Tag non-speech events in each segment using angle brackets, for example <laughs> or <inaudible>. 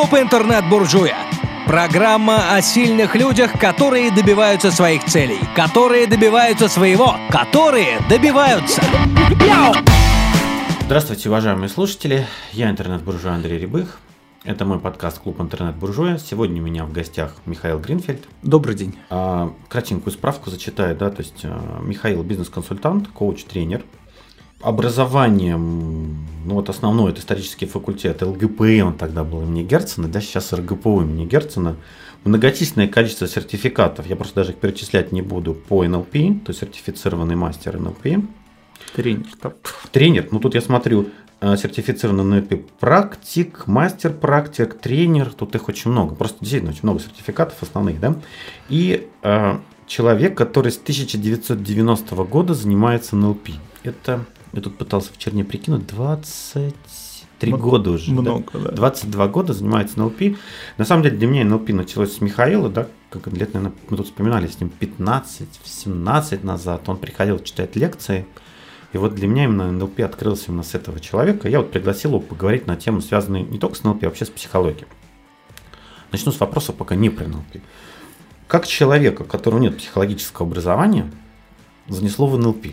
Клуб интернет-буржуя. Программа о сильных людях, которые добиваются своих целей, которые добиваются своего, которые добиваются. Здравствуйте, уважаемые слушатели. Я интернет-буржуй Андрей Рябых. Это мой подкаст «Клуб интернет-буржуя». Сегодня у меня в гостях Михаил Гринфельд. Добрый день. А, кратенькую справку зачитаю. Да? То есть а, Михаил бизнес-консультант, коуч-тренер. Образованием, ну вот основной это исторический факультет ЛГПМ, он тогда был имени Герцена, да, сейчас РГПУ имени Герцена. Многочисленное количество сертификатов, я просто даже их перечислять не буду, по НЛП, то есть сертифицированный мастер НЛП. Тренер. Тренер, ну тут я смотрю, э, сертифицированный НЛП практик, мастер практик, тренер, тут их очень много, просто действительно очень много сертификатов основных, да. И э, человек, который с 1990 года занимается НЛП. Это я тут пытался вчерне прикинуть, 23 много, года уже. Много, да? да. 22 года занимается НЛП. На самом деле для меня НЛП началось с Михаила, да, как лет, наверное, мы тут вспоминали с ним 15-17 назад. Он приходил читать лекции. И вот для меня именно НЛП открылся именно с этого человека. Я вот пригласил его поговорить на тему, связанную не только с НЛП, а вообще с психологией. Начну с вопроса пока не про НЛП. Как человека, у которого нет психологического образования, занесло в НЛП?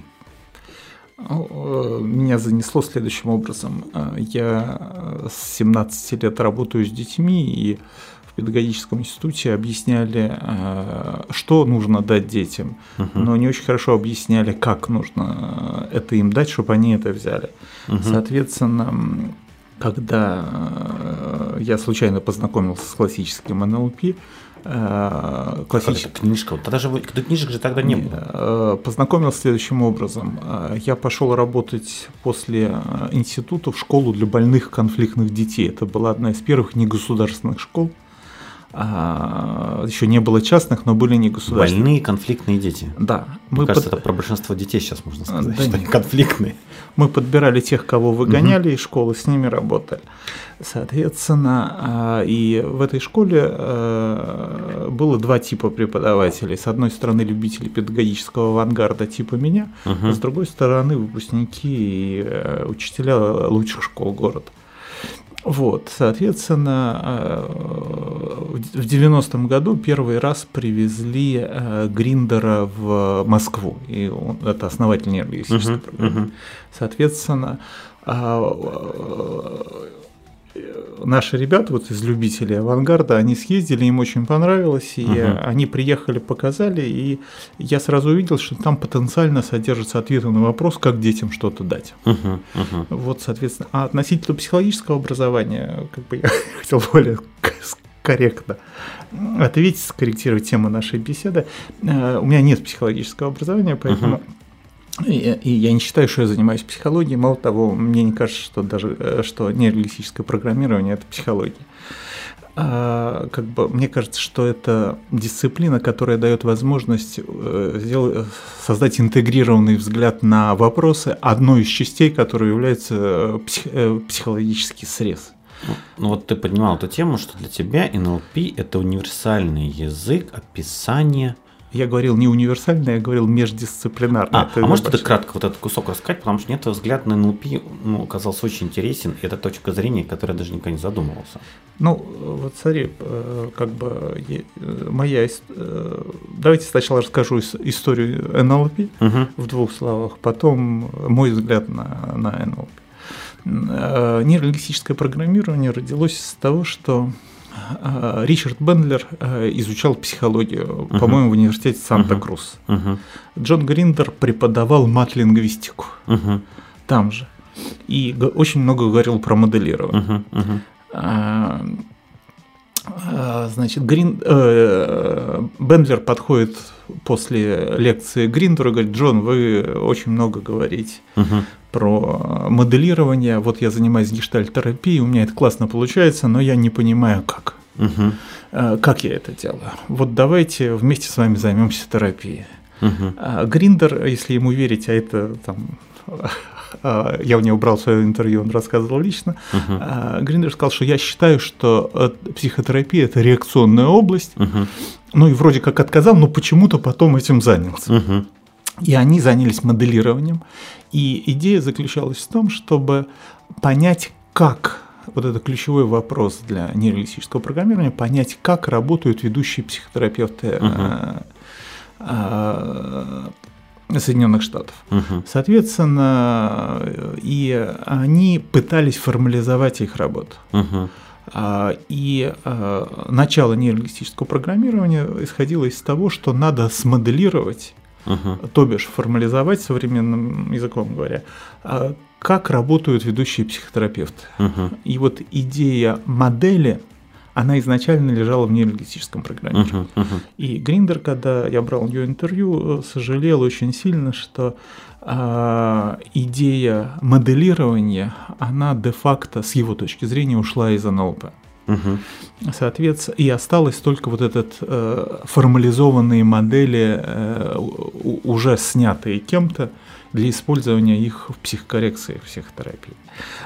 Э, меня занесло следующим образом. Э, я с 17 лет работаю с детьми, и в педагогическом институте объясняли, э, что нужно дать детям, uh-huh. но не очень хорошо объясняли, как нужно это им дать, чтобы они это взяли. Uh-huh. Соответственно, когда я случайно познакомился с классическим НЛП, Э, классическая книжка. Тогда же книжек же тогда не было. Э, познакомился следующим образом. Э, я пошел работать после института в школу для больных конфликтных детей. Это была одна из первых негосударственных школ. А, еще не было частных, но были не государственные. Больные конфликтные дети. Да. Мне мы кажется, под... это про большинство детей сейчас можно сказать, да, что они конфликтные. Мы подбирали тех, кого выгоняли угу. из школы, с ними работали. Соответственно, а, и в этой школе а, было два типа преподавателей. С одной стороны, любители педагогического авангарда типа меня, угу. с другой стороны, выпускники и э, учителя лучших школ города. Вот, соответственно, э, в 90-м году первый раз привезли э, Гриндера в Москву, и он, это основатель нейролингвистической uh-huh, программы. Uh-huh. Соответственно, а, наши ребята вот из любителей авангарда, они съездили, им очень понравилось, и uh-huh. они приехали, показали, и я сразу увидел, что там потенциально содержатся ответы на вопрос, как детям что-то дать. Uh-huh. Uh-huh. Вот, соответственно, а относительно психологического образования, как бы я <laughs> хотел более корректно ответить, скорректировать тему нашей беседы. Э, у меня нет психологического образования, поэтому uh-huh. И, и я не считаю, что я занимаюсь психологией. Мало того, мне не кажется, что даже э, что нейролингвистическое программирование это психология. А, как бы мне кажется, что это дисциплина, которая дает возможность э, сделать, создать интегрированный взгляд на вопросы одной из частей, которая является э, псих, психологический срез. Ну, ну вот ты поднимал эту тему, что для тебя НЛП это универсальный язык описания я говорил не универсальный, я говорил междисциплинарный. А, а может ты кратко вот этот кусок рассказать, потому что мне этот взгляд на НЛП ну, оказался очень интересен, и это точка зрения, которая даже никогда не задумывался. Ну, вот смотри, э, как бы э, моя... Э, давайте сначала расскажу историю НЛП угу. в двух словах, потом мой взгляд на, на НЛП. Нейролингвистическое программирование родилось с того, что Э, Ричард Бендлер э, изучал психологию, uh-huh. по-моему, в университете Санта-Крус. Uh-huh. Джон Гриндер преподавал мат-лингвистику uh-huh. там же. И очень много говорил про моделирование. Uh-huh. Uh-huh. Значит, Грин, э, Бендлер подходит после лекции Гриндеру и говорит, Джон, вы очень много говорите uh-huh про моделирование. Вот я занимаюсь гештальтерапией, у меня это классно получается, но я не понимаю, как. Угу. Как я это делаю? Вот давайте вместе с вами займемся терапией. Угу. Гриндер, если ему верить, а это там а, я у него брал свое интервью, он рассказывал лично. Uh-huh. Гриндер сказал, что я считаю, что э, психотерапия это реакционная область. Uh-huh. Ну и вроде как отказал, но почему-то потом этим занялся. Uh-huh. И они занялись моделированием. И идея заключалась в том, чтобы понять, как вот это ключевой вопрос для нейролингвистического программирования, понять, как работают ведущие психотерапевты uh-huh. Соединенных Штатов. Uh-huh. Соответственно, и они пытались формализовать их работу. Uh-huh. И начало нейролингвистического программирования исходило из того, что надо смоделировать uh-huh. то бишь формализовать современным языком говоря, как работают ведущие психотерапевты. Uh-huh. И вот идея модели, она изначально лежала в нейролингвистическом программировании. Uh-huh. Uh-huh. И Гриндер, когда я брал ее интервью, сожалел очень сильно, что а, идея моделирования, она де-факто, с его точки зрения, ушла из НЛП. Угу. Соответственно, и осталось только вот этот э, формализованные модели, э, уже снятые кем-то, для использования их в психокоррекции, в психотерапии.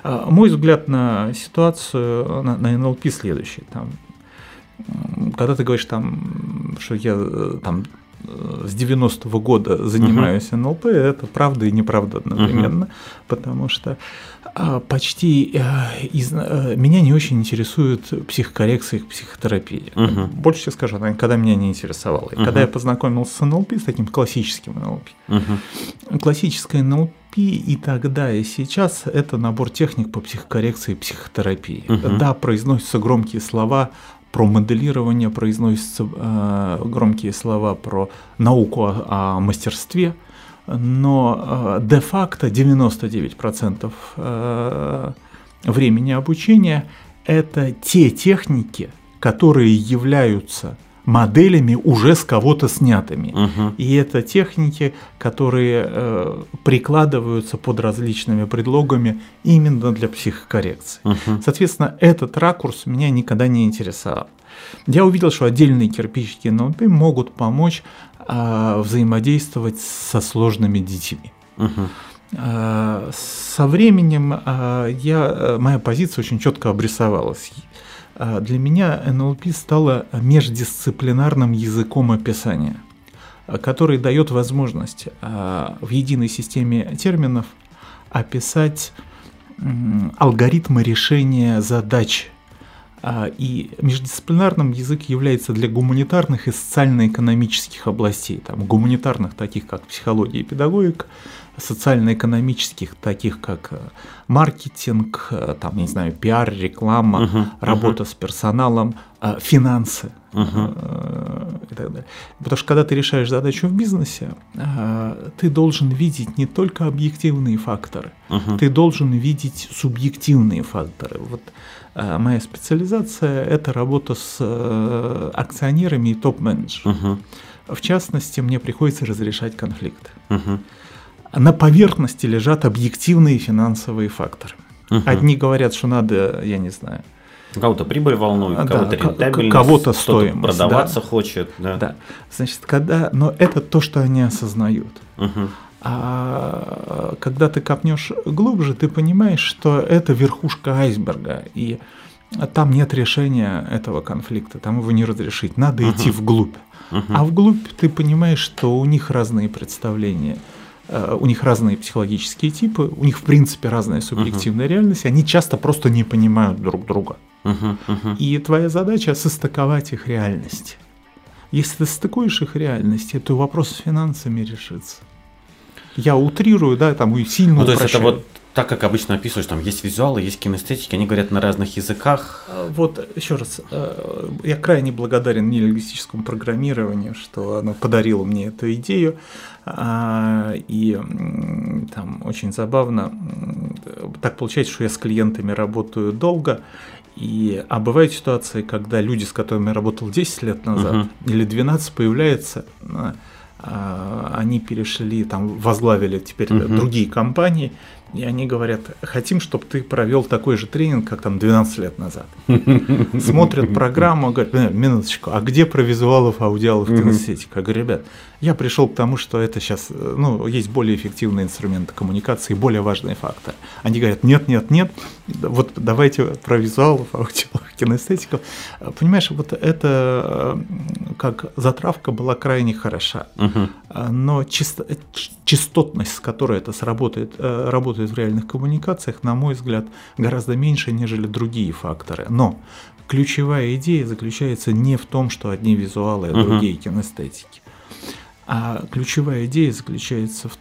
А, мой взгляд на ситуацию, на, на НЛП следующий. Там, когда ты говоришь, там, что я э, там, э, с 90-го года занимаюсь uh-huh. НЛП, это правда и неправда одновременно, uh-huh. потому что почти э, из, э, меня не очень интересует психокоррекция и психотерапия. Угу. Больше тебе скажу, она никогда меня не интересовала. И угу. когда я познакомился с НЛП, с таким классическим НЛП, угу. классическое НЛП и тогда, и сейчас это набор техник по психокоррекции и психотерапии. Угу. Да, произносятся громкие слова про моделирование, произносятся э, громкие слова про науку о, о мастерстве – но э, де-факто 99% э, времени обучения это те техники, которые являются моделями уже с кого-то снятыми. Угу. И это техники, которые э, прикладываются под различными предлогами именно для психокоррекции. Угу. Соответственно, этот ракурс меня никогда не интересовал. Я увидел, что отдельные кирпичики НЛП могут помочь а, взаимодействовать со сложными детьми. Угу. А, со временем а, я, моя позиция очень четко обрисовалась. А, для меня НЛП стало междисциплинарным языком описания, который дает возможность а, в единой системе терминов описать алгоритмы решения задач и междисциплинарным язык является для гуманитарных и социально-экономических областей, там, гуманитарных, таких как психология и педагогика, социально-экономических, таких как э, маркетинг, э, там, не знаю, пиар, реклама, uh-huh, работа uh-huh. с персоналом, э, финансы uh-huh. и так далее. Потому что когда ты решаешь задачу в бизнесе, ты должен видеть не только объективные факторы, uh-huh. ты должен видеть субъективные факторы. Вот моя специализация – это работа с э, акционерами и топ-менеджерами. Угу. В частности, мне приходится разрешать конфликты. Угу. На поверхности лежат объективные финансовые факторы. Угу. Одни говорят, что надо, я не знаю, Кого-то прибыль волнует, да, кого-то рентабельность, кого-то стоимость, продаваться да. хочет. Да. да. Значит, когда, но это то, что они осознают. Угу. А когда ты копнешь глубже, ты понимаешь, что это верхушка айсберга, и там нет решения этого конфликта, там его не разрешить, надо uh-huh. идти вглубь. Uh-huh. А вглубь ты понимаешь, что у них разные представления, э, у них разные психологические типы, у них в принципе разная субъективная uh-huh. реальность, они часто просто не понимают друг друга. Uh-huh. Uh-huh. И твоя задача состыковать их реальности. Если ты стыкуешь их реальности, то вопрос с финансами решится. Я утрирую, да, там и сильно ну, то есть это вот так, как обычно описываешь, там есть визуалы, есть кинестетики, они говорят на разных языках. А, вот еще раз, э, я крайне благодарен нелингвистическому программированию, что оно подарило мне эту идею. А, и там очень забавно, так получается, что я с клиентами работаю долго, и, а бывают ситуации, когда люди, с которыми я работал 10 лет назад uh-huh. или 12, появляются а, они перешли, там возглавили теперь угу. другие компании, и они говорят, хотим, чтобы ты провел такой же тренинг, как там 12 лет назад. <laughs> Смотрят программу, говорят, минуточку, а где про визуалов, аудиалов, кинестетика? Я говорю, ребят, я пришел к тому, что это сейчас, ну, есть более эффективные инструменты коммуникации, более важные факторы. Они говорят, нет, нет, нет, вот давайте про визуалов, аудиалов, кинестетиков. Понимаешь, вот это как затравка была крайне хороша, угу. но чисто, частотность, с которой это сработает, работает в реальных коммуникациях, на мой взгляд, гораздо меньше, нежели другие факторы. Но ключевая идея заключается не в том, что одни визуалы, а другие угу. кинестетики. А ключевая идея заключается в,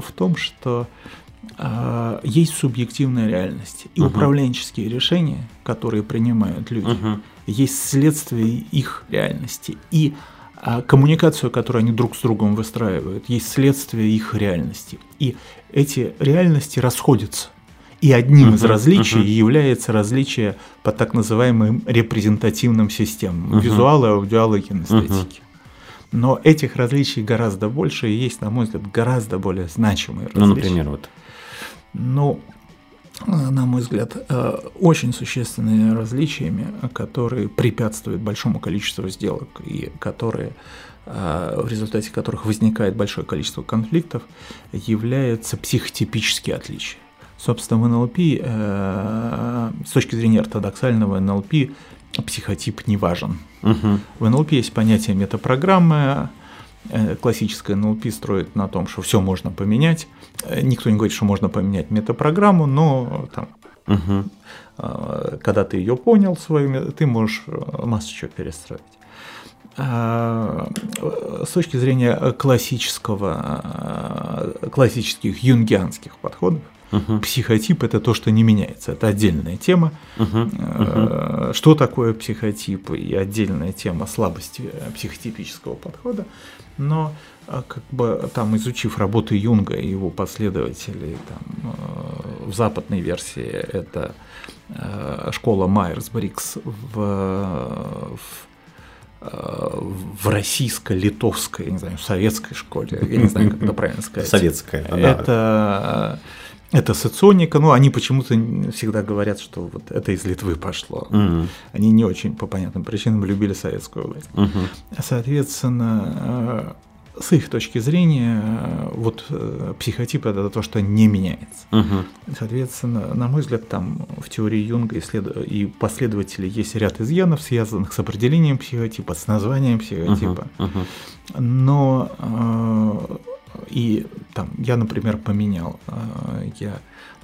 в том, что э, есть субъективная реальность. И uh управленческие решения, которые принимают люди, uh есть следствие их реальности. И а коммуникацию, которую они друг с другом выстраивают, есть следствие их реальности. И эти реальности расходятся. И одним из различий является различие по так называемым репрезентативным системам визуала, аудиала и кинестетики. Но этих различий гораздо больше и есть, на мой взгляд, гораздо более значимые различия. Ну, например, вот. Ну, на мой взгляд, э, очень существенными различиями, которые препятствуют большому количеству сделок и которые э, в результате которых возникает большое количество конфликтов, являются психотипические отличия. Собственно, в НЛП, э, с точки зрения ортодоксального НЛП, психотип не важен. Угу. В НЛП есть понятие метапрограммы, э, классическая НЛП строит на том, что все можно поменять. Э, никто не говорит, что можно поменять метапрограмму, но там, угу. когда ты ее понял свою, ты можешь массу чего перестроить. А, с точки зрения классического, классических юнгианских подходов, Угу. Психотип это то, что не меняется. Это отдельная тема. Угу. Что такое психотип и отдельная тема слабости э, психотипического подхода. Но э, как бы там изучив работы Юнга и его последователей там, в западной версии это школа Майерс-Бриггс в, в в российско-литовской, не знаю, советской школе, я не знаю, как это правильно сказать. Советская. Это это соционика, но они почему-то всегда говорят, что вот это из Литвы пошло. Угу. Они не очень по понятным причинам любили советскую власть. Угу. Соответственно, э, с их точки зрения, э, вот э, психотип это то, что не меняется. Угу. Соответственно, на мой взгляд, там в теории Юнга и, след... и последователей есть ряд изъянов, связанных с определением психотипа, с названием психотипа. Угу. Угу. Но и там я, например, поменял, э, я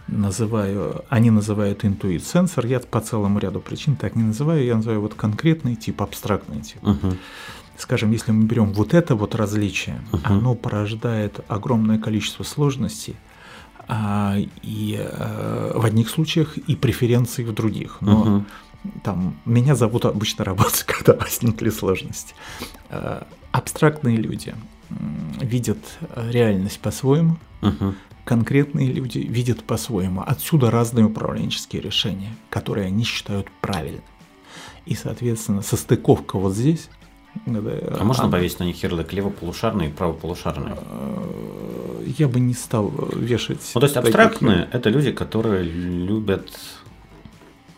называю, они называют интуит сенсор, я по целому ряду причин так не называю, я называю вот конкретный тип, абстрактный тип. Uh-huh. Скажем, если мы берем вот это вот различие, uh-huh. оно порождает огромное количество сложностей, а, и а, в одних случаях и преференции в других. Но uh-huh. там меня зовут обычно работать, <laughs> когда возникли сложности. А, абстрактные люди, видят э, реальность по-своему, угу. конкретные люди видят по-своему. Отсюда разные управленческие решения, которые они считают правильными. И, соответственно, состыковка вот здесь. А можно она... повесить на них ярлык левополушарный и правополушарный? Э, я бы не стал вешать. Ну, то есть абстрактные – это люди, которые любят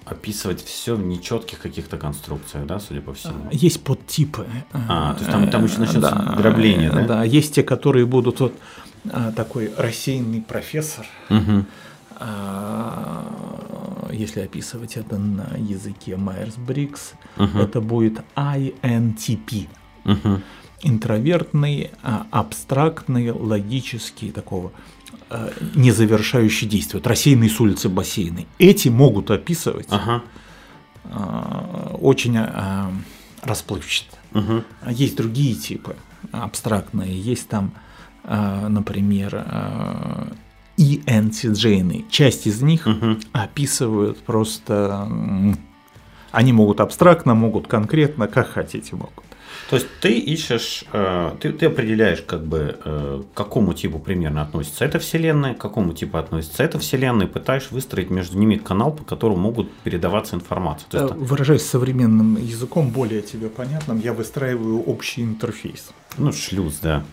описывать все в нечетких каких-то конструкциях, да, судя по всему. Есть подтипы. А, то есть там, там еще начнется да, дробление, да? Да, есть те, которые будут вот а, такой рассеянный профессор. Угу. Если описывать это на языке Myers-Briggs, угу. это будет INTP. Угу. Интровертный, а, абстрактный, логический, такого не завершающие действия, вот рассеянные с улицы бассейны. Эти могут описывать ага. Э, очень э, расплывчато. Угу. Есть другие типы абстрактные, есть там, например, ENTJ. Часть из них угу. описывают просто, они могут абстрактно, могут конкретно, как хотите могут. То есть ты ищешь, э, ты, ты определяешь, как бы, э, к какому типу примерно относится эта вселенная, к какому типу относится эта вселенная, и пытаешься выстроить между ними канал, по которому могут передаваться информация. То есть, Выражаясь современным языком, более тебе понятным, я выстраиваю общий интерфейс. Ну, шлюз, да.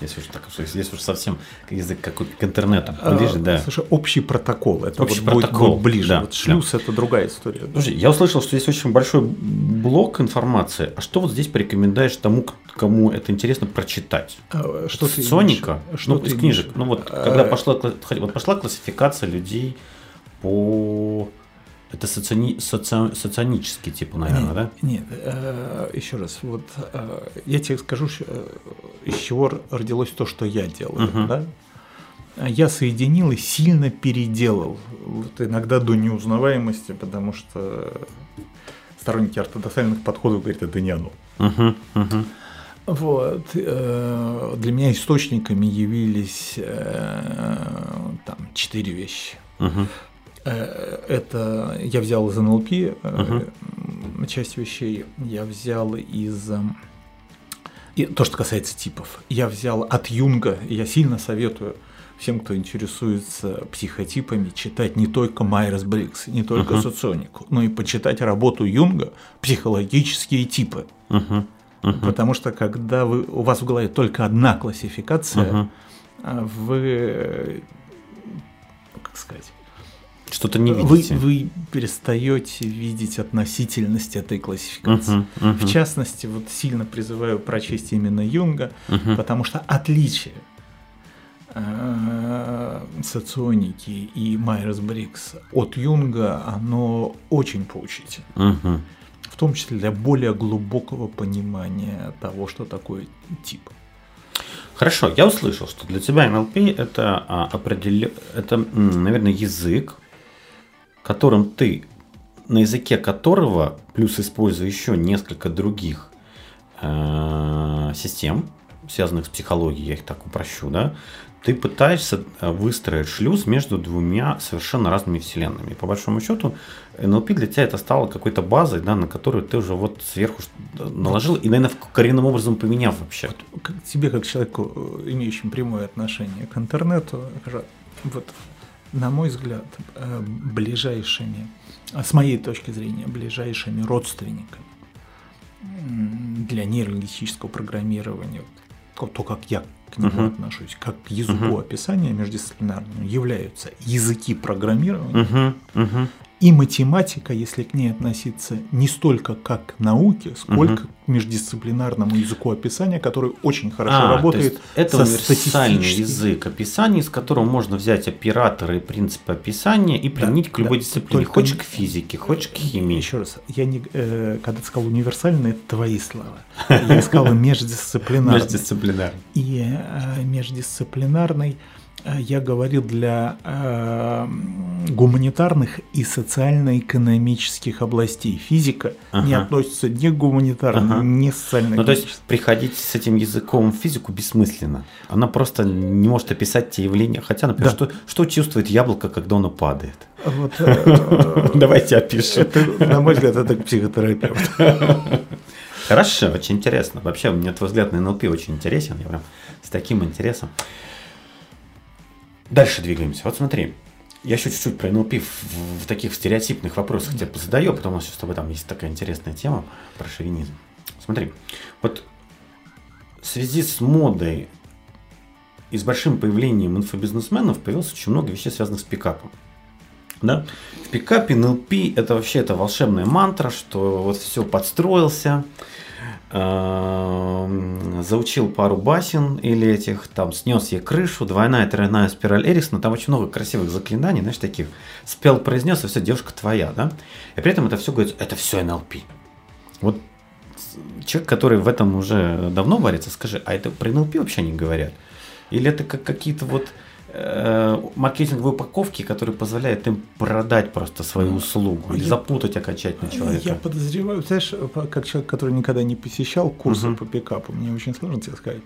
Если уж, так, если уж совсем язык как к интернету ближе, а, да. Слушай, общий протокол, это общий вот протокол, будет, ближе. Да, вот шлюз да. это другая история. Слушай, я услышал, что есть очень большой блок информации. А что вот здесь порекомендуешь тому, кому это интересно прочитать? А, что ты Соника, что ну, ты из книжек. Ну вот, а... когда пошла, вот пошла классификация людей по Это соци... соци... соционический типа, наверное, нет, да? Нет, э, еще раз, вот э, я тебе скажу, э, из чего родилось то, что я делаю, uh-huh. да? Я соединил и сильно переделал, вот иногда до неузнаваемости, потому что сторонники ортодоксальных подходов говорят, это не оно. Uh-huh, uh-huh. Вот. Э, для меня источниками явились э, там четыре вещи. Uh-huh. Это я взял из НЛП uh-huh. часть вещей, я взял из и то, что касается типов, я взял от Юнга, я сильно советую всем, кто интересуется психотипами, читать не только Майерс Брикс, не только uh-huh. соционику, но и почитать работу Юнга «Психологические типы». Uh-huh. Uh-huh. Потому что когда вы, у вас в голове только одна классификация, uh-huh. вы, как сказать, что-то не видите. Вы, вы перестаете видеть относительность этой классификации. Uh-huh, uh-huh. В частности, вот сильно призываю прочесть именно Юнга, uh-huh. потому что отличие э, соционики и Майерс Брикс от Юнга, оно очень поучительно. Uh-huh в том числе для более глубокого понимания того, что такое тип. Хорошо, я услышал, что для тебя НЛП это а, определен, это, наверное, язык, которым ты, на языке которого, плюс используя еще несколько других э, систем, связанных с психологией, я их так упрощу, да, ты пытаешься э, выстроить шлюз между двумя совершенно разными вселенными. по большому счету, НЛП для тебя это стало какой-то базой, да, на которую ты уже вот сверху наложил и, наверное, коренным образом поменяв вообще. Вот, тебе, как человеку, э, имеющему прямое отношение к интернету, вот, на мой взгляд, э, ближайшими, а с моей точки зрения, ближайшими родственниками для нейролингвистического программирования, то, как я к нему uh-huh. отношусь, как к языку uh-huh. описания междисциплинарному, являются языки программирования uh-huh. Uh-huh и математика, если к ней относиться не столько как к науке, сколько угу. к междисциплинарному языку описания, который очень хорошо а, работает. это универсальный язык описания, из которого можно взять операторы и принципы описания и применить да, к любой да, дисциплине. Только... Хочешь к физике, хочешь к химии. Еще раз, я не, э, когда ты сказал универсальный, это твои слова. <laughs> Я сказал междисциплинарный. Междисциплинарный. И э, междисциплинарный я говорил для э, гуманитарных и социально-экономических областей. Физика ага. не относится ни к гуманитарным, ага. ни к социально Ну, то есть приходить с этим языком в физику бессмысленно. Она просто не может описать те явления. Хотя, например, да. что, что чувствует яблоко, когда оно падает? Вот, э, <laughs> Давайте опишем. На мой взгляд, это психотерапевт. Хорошо, очень интересно. Вообще, мне твой взгляд на НЛП очень интересен. Я прям с таким интересом. Дальше двигаемся. Вот смотри, я еще чуть-чуть про НЛП в, в таких стереотипных вопросах тебе задаю, потому что с тобой там есть такая интересная тема про шовинизм. Смотри, вот в связи с модой и с большим появлением инфобизнесменов появилось очень много вещей, связанных с пикапом. Да? В пикапе НЛП это вообще это волшебная мантра, что вот все подстроился, заучил пару басен или этих, там, снес ей крышу, двойная, тройная спираль Эриксона, там очень много красивых заклинаний, знаешь, таких. Спел, произнес, и все, девушка твоя, да? И при этом это все говорит, это все НЛП. Вот человек, который в этом уже давно варится, скажи, а это про НЛП вообще не говорят? Или это как какие-то вот э, маркетинговые упаковки, которые позволяют им продать просто свою услугу или запутать окончательно человека. Я подозреваю, знаешь, как человек, который никогда не посещал курсы угу. по пикапу, мне очень сложно тебе сказать.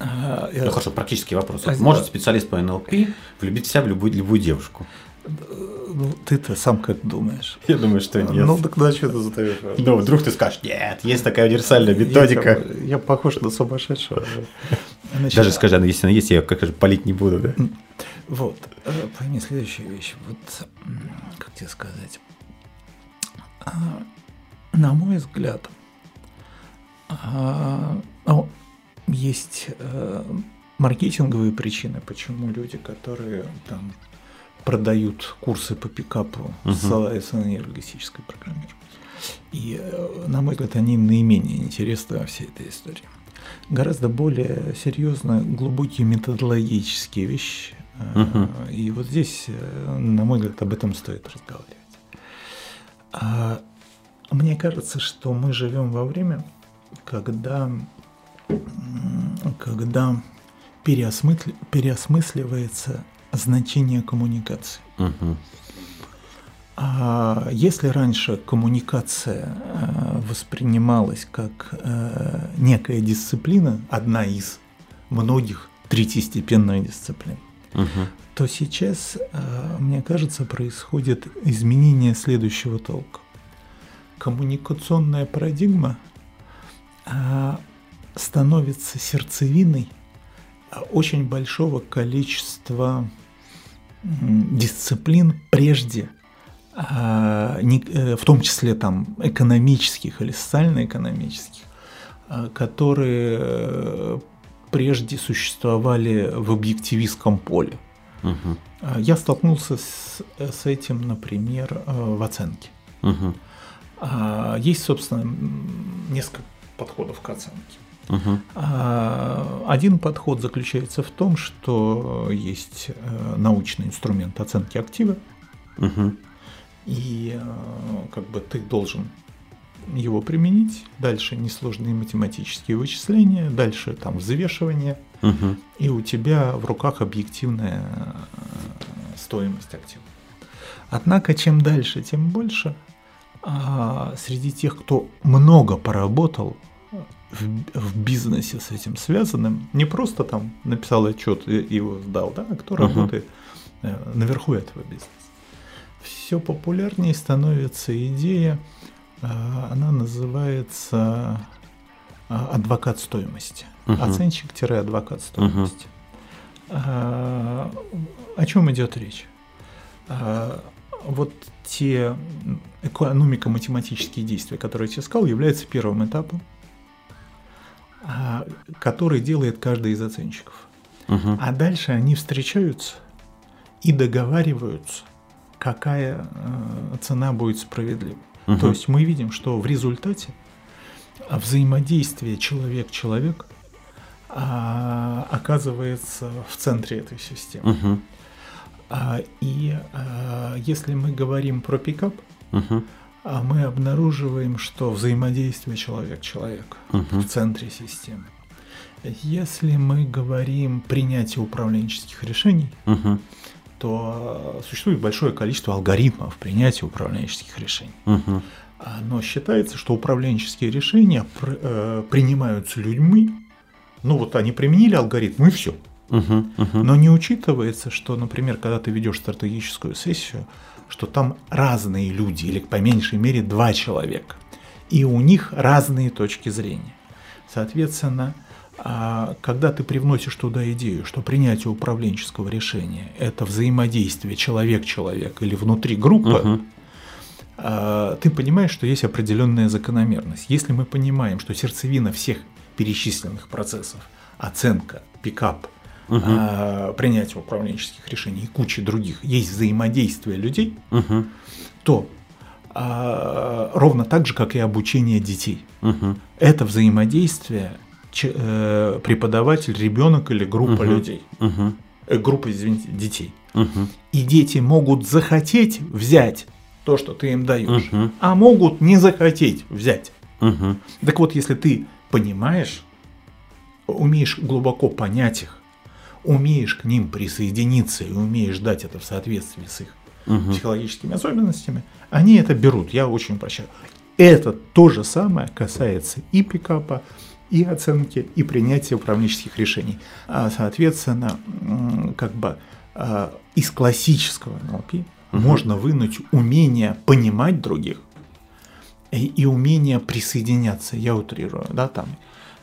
Ну хорошо, практический вопрос. А, Может специалист по НЛП влюбить в себя в любую, любую девушку? Ну, ты-то сам как думаешь? Я думаю, что нет. Ну, так на что ты задаешь? Ну, вдруг ты скажешь, нет, есть такая универсальная методика. Я, я похож на сумасшедшего. Значит, Даже скажи, ну, если она есть, я ее, как же, палить не буду, да? Вот, э, пойми следующую вещь. Вот, как тебе сказать? А, на мой взгляд, а, есть э, маркетинговые причины, почему люди, которые там продают курсы по пикапу, uh-huh. ссылаются на нейролингвистическое программирование. И, э, на мой взгляд, они наименее интересны во всей этой истории. Гораздо более серьезно глубокие методологические вещи. Uh-huh. И вот здесь, э, на мой взгляд, об этом стоит разговаривать. А, мне кажется, что мы живем во время, когда, когда переосмысли, переосмысливается значение коммуникации. Угу. А если раньше коммуникация э, воспринималась как э, некая дисциплина, одна из многих третьестепенных дисциплин, угу. то сейчас, э, мне кажется, происходит изменение следующего толка. Коммуникационная парадигма становится сердцевиной очень большого количества дисциплин прежде а, э, в том числе там экономических или социально-экономических, а, которые э, прежде существовали в объективистском поле. Угу. Я столкнулся с, с этим, например, э, в оценке. Угу. Есть, собственно, несколько подходов к оценке. Угу. Один подход заключается в том, что есть научный инструмент оценки актива. Угу и э, как бы ты должен его применить. Дальше несложные математические вычисления, дальше там взвешивание, угу. и у тебя в руках объективная э, стоимость актива. Однако чем дальше, тем больше а среди тех, кто много поработал в, в бизнесе с этим связанным, не просто там написал отчет и его сдал, да, а кто uh работает э, наверху этого бизнеса все популярнее становится идея, а, она называется а, адвокат стоимости. Угу. Оценщик-адвокат стоимости. Угу. О чем идет речь? Вот те экономико-математические действия, которые я тебе сказал, являются первым этапом, который делает каждый из оценщиков. Угу. А дальше они встречаются и договариваются какая э, цена будет справедлива. Угу. То есть мы видим, что в результате взаимодействие человек-человек а, оказывается в центре этой системы. Угу. А, и а, если мы говорим про пикап, угу. А мы обнаруживаем, что взаимодействие человек-человек угу. в центре системы. Если мы говорим принятие управленческих решений, угу то существует большое количество алгоритмов принятия управленческих решений. Угу. Но считается, что управленческие решения пр- э, принимаются людьми. Ну вот они применили алгоритм и все. Угу, угу. Но не учитывается, что, например, когда ты ведешь стратегическую сессию, что там разные люди, или по меньшей мере два человека, и у них разные точки зрения. Соответственно, а когда ты привносишь туда идею, что принятие управленческого решения – это взаимодействие человек-человек или внутри группы, uh-huh. ты понимаешь, что есть определенная закономерность. Если мы понимаем, что сердцевина всех перечисленных процессов – оценка, пикап, uh-huh. принятие управленческих решений и куча других, есть взаимодействие людей, uh-huh. то а, ровно так же, как и обучение детей. Uh-huh. Это взаимодействие Э, преподаватель, ребенок или группа угу. людей. Угу. Э, группа, извините, детей. Угу. И дети могут захотеть взять то, что ты им даешь, угу. а могут не захотеть взять. Угу. Так вот, если ты понимаешь, умеешь глубоко понять их, умеешь к ним присоединиться и умеешь дать это в соответствии с их угу. психологическими особенностями, они это берут. Я очень прощаю. Это то же самое касается и пикапа, и оценки, и принятия управленческих решений. А, соответственно, как бы а, из классического NLP угу. можно вынуть умение понимать других и, и умение присоединяться. Я утрирую, да, там.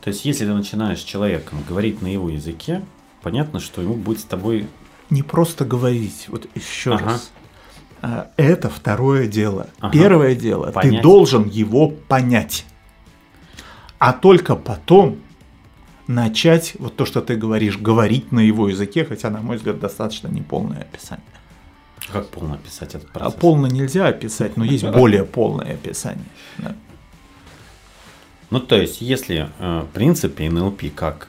То есть, если ты начинаешь с человеком говорить на его языке, понятно, что ему будет с тобой... Не просто говорить, вот еще ага. раз. А, это второе дело. Ага. Первое дело, понять. ты должен его понять а только потом начать, вот то, что ты говоришь, говорить на его языке, хотя, на мой взгляд, достаточно неполное описание. Как полно описать этот А процесс? полно нельзя описать, но есть более полное описание. Да. Ну, то есть, если э, в принципе НЛП как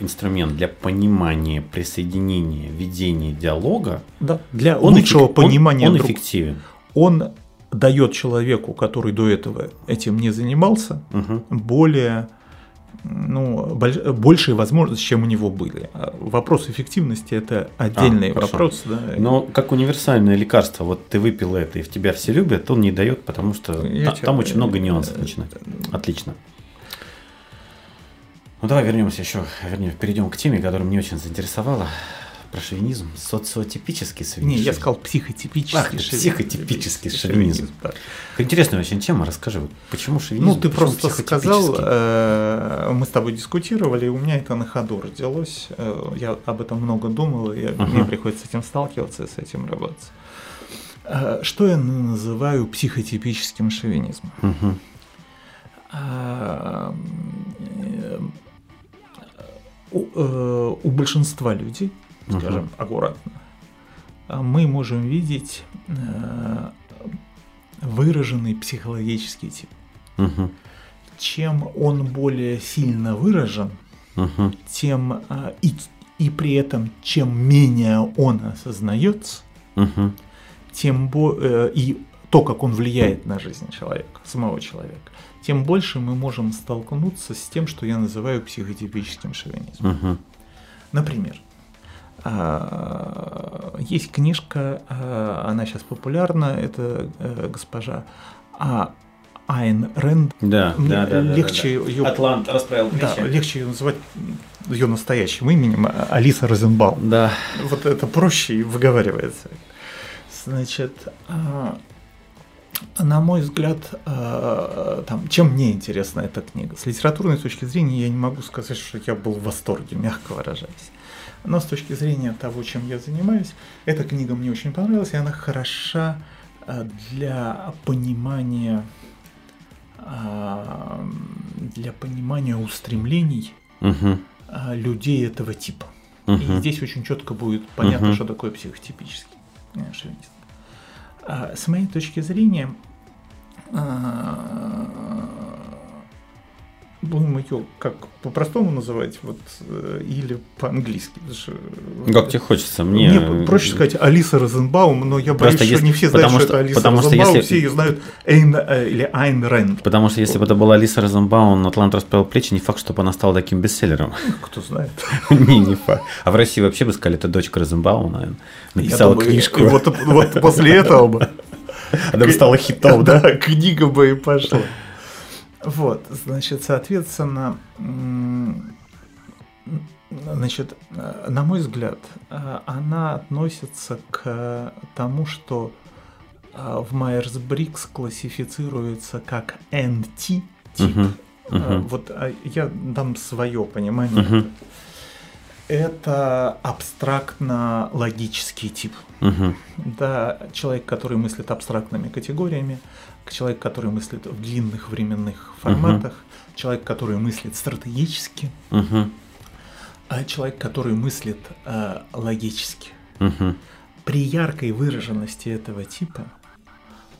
инструмент для понимания, присоединения, ведения диалога, Да, для он лучшего эффек- понимания он, он друг- эффективен. он дает человеку, который до этого этим не занимался, Мгм. более ну, больш- большие возможности, чем у него были. А Вопрос эффективности это отдельный А, хорошо. вопрос. Да. Но как универсальное лекарство, вот ты выпил это, и в тебя все любят, он не дает, потому что Я та- тебя- там очень много нюансов начинать. Отлично. Ну давай вернемся еще, вернее, перейдем к теме, которая мне очень заинтересовала. Про шовинизм. Социотипический Не, шовинизм. я сказал психотипический Ах, шовинизм. психотипический шовинизм. да. Интересная очень тема, расскажи, вот почему шовинизм? Ну, ты почему просто сказал, э, мы с тобой дискутировали, и у меня это на ходу родилось. Э, Я об этом много думал, и Ага. мне приходится с этим сталкиваться с этим работать. Э, Что я называю психотипическим шовинизмом? Мгм. Э, у, э, у большинства людей, скажем, аккуратно, а, мы можем видеть э, выраженный психологический тип. Мгм. Чем он более сильно выражен, Мгм. тем а, и, и при этом чем менее он осознается, Мгм. тем бо- э, и то, как он влияет на жизнь человека, самого человека, тем больше мы можем столкнуться с тем, что я называю психотипическим шовинизмом. Мгм. Например, а, есть книжка, а, она сейчас популярна, это э, госпожа А. Айн Рэнд. Да, Мне да, да, да, легче да, да. её- Атлант расправил Да, плечи. легче ее называть ее настоящим именем а, Алиса Розенбаум. Да. Вот это проще и выговаривается. Значит, на мой взгляд, а, там, чем мне интересна эта книга? С литературной точки зрения я не могу сказать, что я был в восторге, мягко выражаясь. Но с точки зрения того, чем я занимаюсь, эта книга мне очень понравилась, и она хороша а, для понимания а, для понимания устремлений а, людей этого типа. И Мгм. здесь очень четко будет понятно, Мгм. что такое психотипический э, шовинист. А, С моей точки зрения, а, будем ее как по-простому называть, вот, э, или по-английски. что, э, Как тебе хочется? Мне, Мне проще сказать Алиса Розенбаум, но я боюсь, Просто что если- не все знают, потому что, что- это Алиса потому что Розенбаум, если- все ее знают Эйн, э, или Айн Рэнд. Потому что если бы это была Алиса Розенбаум, Атлант расправил плечи, не факт, чтобы она стала таким бестселлером. Кто знает. <laughs> не, не факт. А в России вообще бы сказали, это дочка Розенбаума, Написала думаю, книжку. Вот, вот после этого бы <laughs> Она бы стала хитом? <laughs> Да, книга бы и пошла. Вот, значит, соответственно, значит, на мой взгляд, э, она относится к тому, что э, в Майерс-Бриггс классифицируется как NT тип. Мгм, Э. Вот а, я дам свое понимание. Мгм. Это абстрактно-логический тип. Мгм. Да, человек, который мыслит абстрактными категориями, человек, который мыслит в длинных временных форматах, человек, который мыслит стратегически, Мгм. а человек, который мыслит э, логически. Мгм. При яркой выраженности этого типа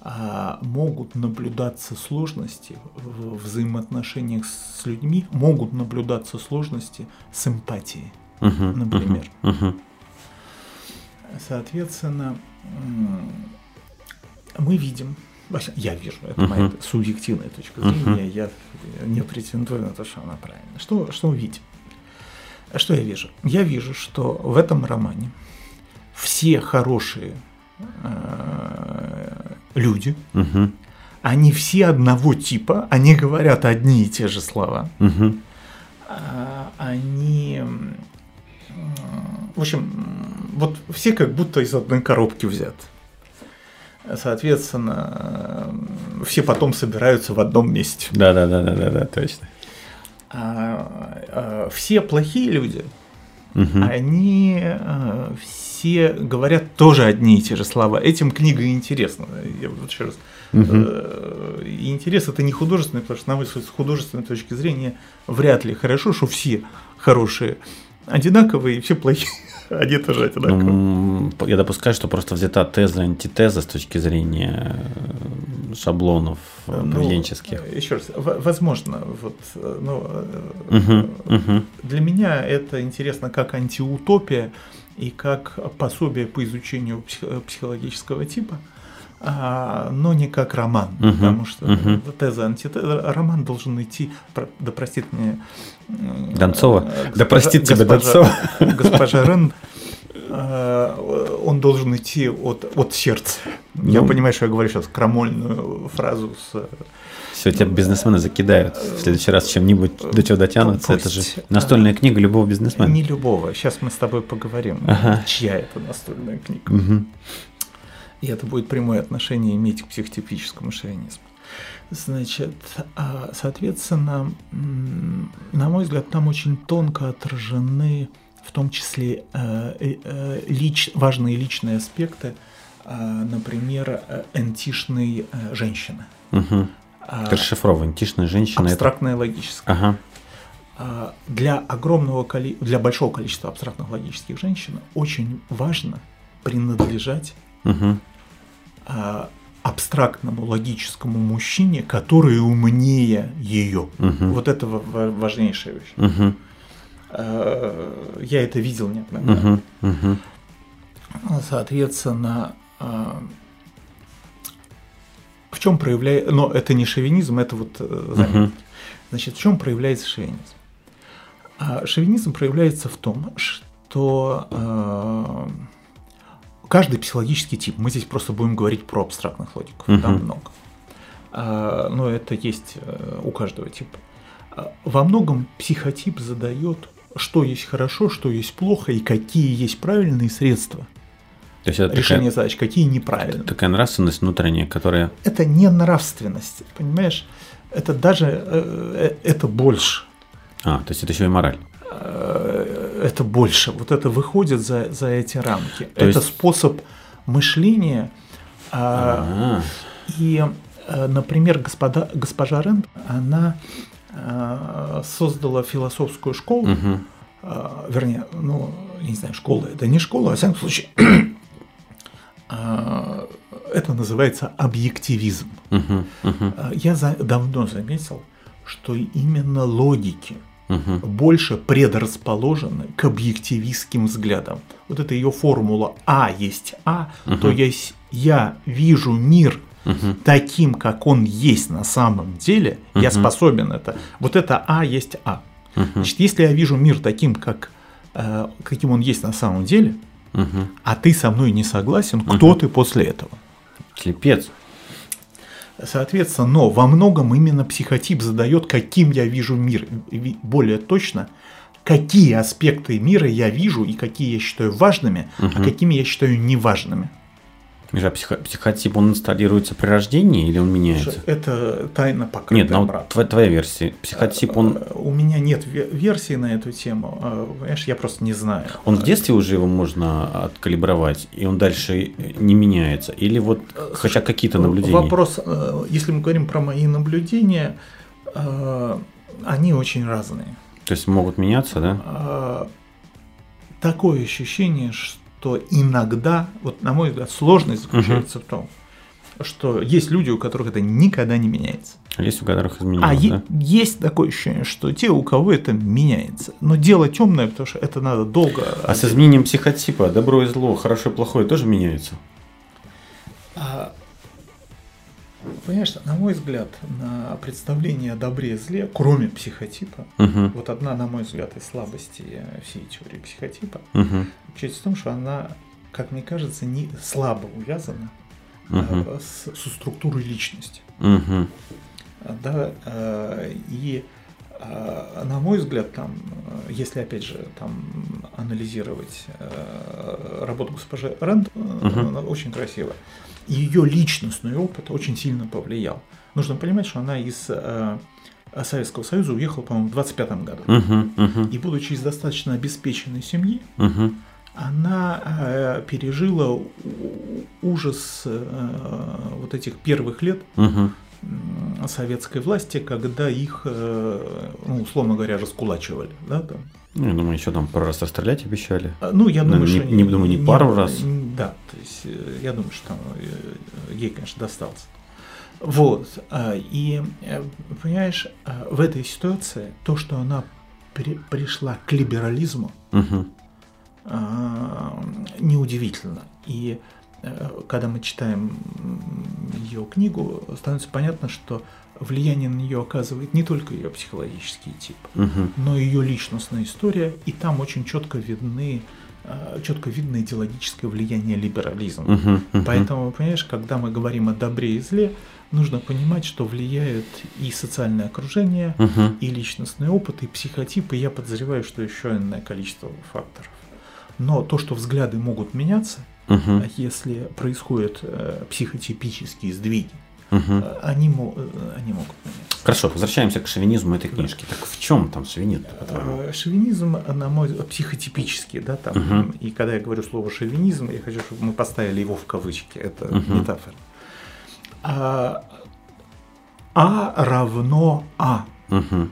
а, могут наблюдаться сложности в взаимоотношениях с людьми, могут наблюдаться сложности с эмпатией. Мгм. Например. Мгм. Соответственно, мы видим, я вижу, это моя субъективная точка зрения, я не претендую на то, что она правильная. Что, что мы видим? Что я вижу? Я вижу, что в этом романе все хорошие э, люди, Мгм. они все одного типа, они говорят одни и те же слова. А, они, в общем, вот все как будто из одной коробки взят. Соответственно, м, все потом собираются в одном месте. Да, да, да, да, да, да, точно. А, а, все плохие люди, Мгм. они а, все говорят тоже одни и те же слова. Этим книга интересна. Я вот еще раз. Э, и интерес это не художественный, потому что, на мой взгляд, с художественной точки зрения вряд ли хорошо, что все хорошие одинаковые, и все плохие, они тоже одинаковые. Ну, я допускаю, что просто взята теза антитеза с точки зрения э, шаблонов э, Ну, поведенческих. Еще раз, возможно, вот, э, ну, Мгм, мгм. для меня это интересно как антиутопия и как пособие по изучению псих- психологического типа. а, но не как роман, Мгм, потому что мгм. теза, антитеза, роман должен идти, да простит мне м, Донцова. Да простит тебя госпожа- Госпожа Рен, э, он должен идти от, от сердца. Я Ну. понимаю, что я говорю сейчас крамольную фразу с Все, тебя бизнесмены закидают в следующий раз чем-нибудь, до чего дотянутся. Это же Пусть. настольная книга любого бизнесмена. не любого. Сейчас мы с тобой поговорим, Ага. чья это настольная книга. Мгм. И это будет прямое отношение иметь к психотипическому шовинизму. Значит, а, соответственно, на мой взгляд, там очень тонко отражены в том числе э, э, э, лич- важные личные аспекты, а, например, антишной женщины. Мгм. А, Расшифрован. Тишная женщина. это- Абстрактная логическая. Ага. Для огромного для большого количества абстрактных логических женщин очень важно принадлежать Мгм. Абстрактному логическому мужчине, который умнее ее. Мгм. Вот это ва- ва- важнейшая вещь. А, Я это видел неоднократно. Мгм. Мгм. Соответственно, а, в чем проявляется... Но это не шовинизм, это вот э, заметки. Мгм. Значит, в чем проявляется шовинизм? Шовинизм проявляется в том, что э, каждый психологический тип, мы здесь просто будем говорить про абстрактных логиков, Мгм. там много. А, но это есть э, у каждого типа. А, Во многом психотип задает, что есть хорошо, что есть плохо и какие есть правильные средства То есть это решения такая, задач, какие неправильные. такая нравственность внутренняя, которая... Это не нравственность, понимаешь? Это даже э, э, это больше. А, то есть это еще и мораль. Это больше. Вот это выходит за, за эти рамки. То это есть- способ мышления. а, А, И, э, например, господа, госпожа Рен, она э, создала философскую школу, э, вернее, ну, я не знаю, школа это не школа, а во всяком случае, <coughs> это называется объективизм. Мгм. Э, Я за- давно заметил, что именно логики Мгм. больше предрасположены к объективистским взглядам. Вот это ее формула А есть А, то есть я вижу мир Мгм. таким, как он есть на самом деле, я Мгм. способен это. Вот это А есть А. Мгм. Значит, если я вижу мир таким, как, э, каким он есть на самом деле, Мгм. а ты со мной не согласен, кто ты после этого? Слепец. Соответственно, но во многом именно психотип задает, каким я вижу мир. Более точно, какие аспекты мира я вижу и какие я считаю важными, а какими я считаю неважными. Миша, а психо- психотип, он инсталируется при рождении или он меняется? Это тайна покрытая Нет, ну вот мраком. твоя, твоя версия. Психотип, он, Э, У меня нет ве- версии на эту тему. э, Понимаешь, я просто не знаю. он в детстве уже его можно откалибровать, и он дальше не меняется? Или вот хотя какие-то наблюдения? Вопрос, э, если мы говорим про мои наблюдения, э, они очень разные. То есть могут меняться, да? А, такое ощущение, что иногда, вот на мой взгляд, сложность заключается в том, что есть люди, у которых это никогда не меняется. А Есть у которых А изменилось, е- да? есть такое ощущение, что те, у кого это меняется. Но дело темное, потому что это надо долго. А с изменением психотипа добро и зло, хорошее и плохое тоже меняется? А, Понимаешь, на мой взгляд, на представление о добре и зле, кроме психотипа, Угу, вот одна, на мой взгляд, из слабостей э, всей теории психотипа, угу, Часть в том, что она, как мне кажется, не слабо увязана э, с, со структурой личности. угу, Да, э, и э, на мой взгляд, там, э, если опять же там анализировать работу госпожи Рэнд, Мгм. она очень красивая. Ее личностный опыт очень сильно повлиял. Нужно понимать, что она из э, Советского Союза уехала, по-моему, в 25 году. угу, угу, И будучи из достаточно обеспеченной семьи, угу, она э, пережила ужас э, вот этих первых лет угу. Советской власти, когда их, э, ну, условно говоря, раскулачивали. Да, там. Ну, я думаю, еще там пару раз расстрелять обещали. А, Ну, я Ну, думаю, не- что... не думаю, не пару раз. Да, то есть э, я думаю, что там э, ей, конечно, достался. Вот. И, понимаешь, в этой ситуации то, что она при- пришла к либерализму, Угу, неудивительно. И когда мы читаем ее книгу, становится понятно, что влияние на нее оказывает не только ее психологический тип, угу. но и ее личностная история, и там очень четко видны э, четко видно идеологическое влияние либерализма. Uh-huh, uh-huh. Поэтому, понимаешь, когда мы говорим о добре и зле, нужно понимать, что влияет и социальное окружение, uh-huh. и личностный опыт, и психотип, и я подозреваю, что еще иное количество факторов. Но то, что взгляды могут меняться, uh-huh. если происходят э, психотипические сдвиги, угу. они, они могут меняться. Хорошо, возвращаемся к шовинизму этой книжки. Так в чем там шовинизм? Э, шовинизм, на мой взгляд, психотипический, да, там. Угу. И когда я говорю слово шовинизм, я хочу, чтобы мы поставили его в кавычки. Это угу. метафора. А, а равно А. Угу.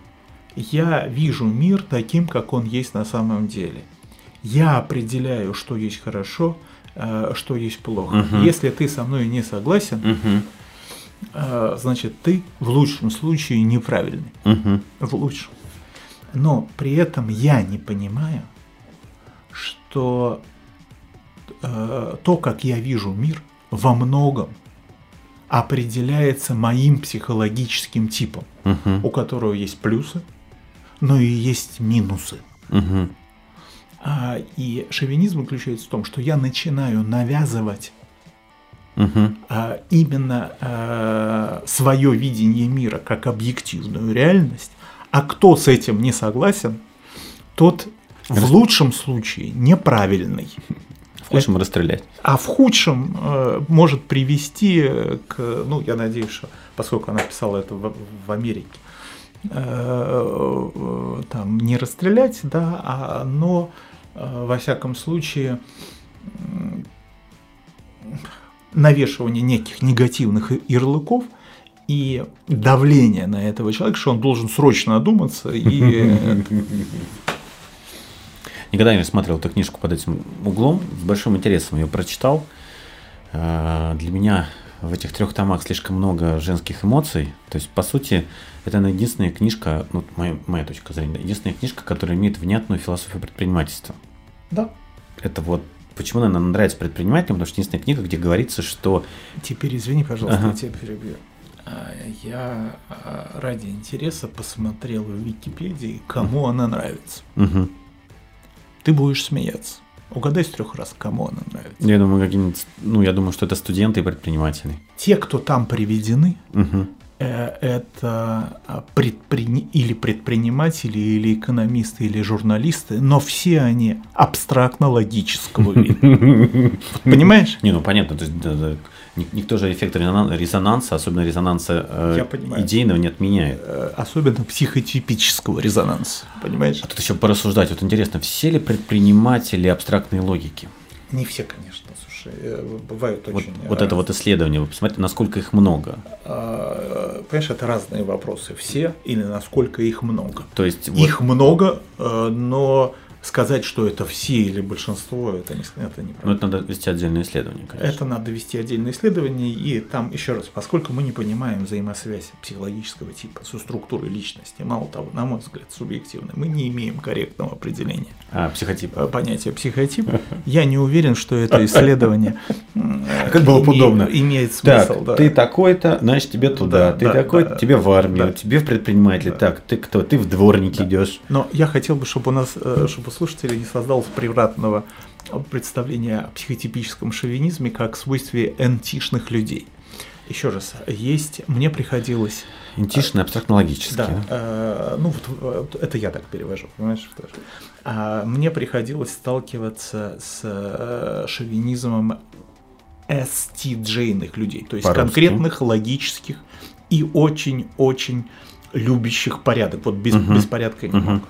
Я вижу мир таким, как он есть на самом деле. Я определяю, что есть хорошо, э, что есть плохо. Угу. Если ты со мной не согласен, угу значит, ты в лучшем случае неправильный. Угу. В лучшем. Но при этом я не понимаю, что э, то, как я вижу мир, во многом определяется моим психологическим типом, угу. у которого есть плюсы, но и есть минусы. Угу. А, и шовинизм заключается в том, что я начинаю навязывать угу. именно а, свое видение мира как объективную реальность, а кто с этим не согласен, тот в лучшем случае неправильный. В худшем расстрелять. А в худшем э, может привести к, ну, я надеюсь, что поскольку она писала это в, в Америке, э, э, там не расстрелять, да, а, но во всяком случае навешивание неких негативных ярлыков и давление на этого человека, что он должен срочно одуматься и... <laughs> Никогда не смотрел эту книжку под этим углом, с большим интересом ее прочитал. А, для меня в этих трех томах слишком много женских эмоций. То есть, по сути, это единственная книжка, ну, моя, моя точка зрения, единственная книжка, которая имеет внятную философию предпринимательства. Да. Это вот Почему она нам нравится предпринимателям? Потому что единственная книга, где говорится, что... Теперь извини, пожалуйста, ага. я тебя перебью. А, я а, ради интереса посмотрел в Википедии, кому она нравится. Угу. Ты будешь смеяться. Угадай с трех раз, кому она нравится. Я думаю, какие-нибудь, ну, я думаю, что это студенты и предприниматели. Те, кто там приведены, угу. Это а, предпри... или предприниматели, или экономисты, или журналисты, но все они абстрактно-логического <laughs> вида. Понимаешь? Не, ну понятно, то есть никто же эффект резонанса, особенно резонанса э, идейного, не отменяет. Э, особенно психотипического резонанса, понимаешь? А тут еще порассуждать, вот интересно, все ли предприниматели абстрактной логики? Не все, конечно слушай, э, бывают вот, очень... Вот это вот исследование, вы посмотрите, насколько их много. А, понимаешь, это разные вопросы. Все или насколько их много. То есть... Их вот... много, но сказать, что это все или большинство, это, не, это неправда. Но это надо вести отдельное исследование, конечно. Это надо вести отдельное исследование, и там, еще раз, поскольку мы не понимаем взаимосвязь психологического типа со структурой личности, мало того, на мой взгляд, субъективно, мы не имеем корректного определения а, психотип. Э, понятия психотип. Я не уверен, что это исследование как было бы удобно. Имеет смысл, так, да. Ты такой-то, значит, тебе туда. Да, ты да, такой, да, тебе в армию, тебе в предприниматель. Да. Так, ты кто? Ты в дворники идешь. Но я хотел бы, чтобы у нас, э, чтобы слушатели не создалось превратного представления о психотипическом шовинизме как свойстве античных людей. Еще раз, есть, мне приходилось... Античный, абстрактно-логический. Да? Э, ну вот это я так перевожу, понимаешь? Тоже. А мне приходилось сталкиваться с э, шовинизмом STJ-ных людей, то есть конкретных, логических и очень-очень любящих порядок. Вот без, угу. без порядка не угу. могут.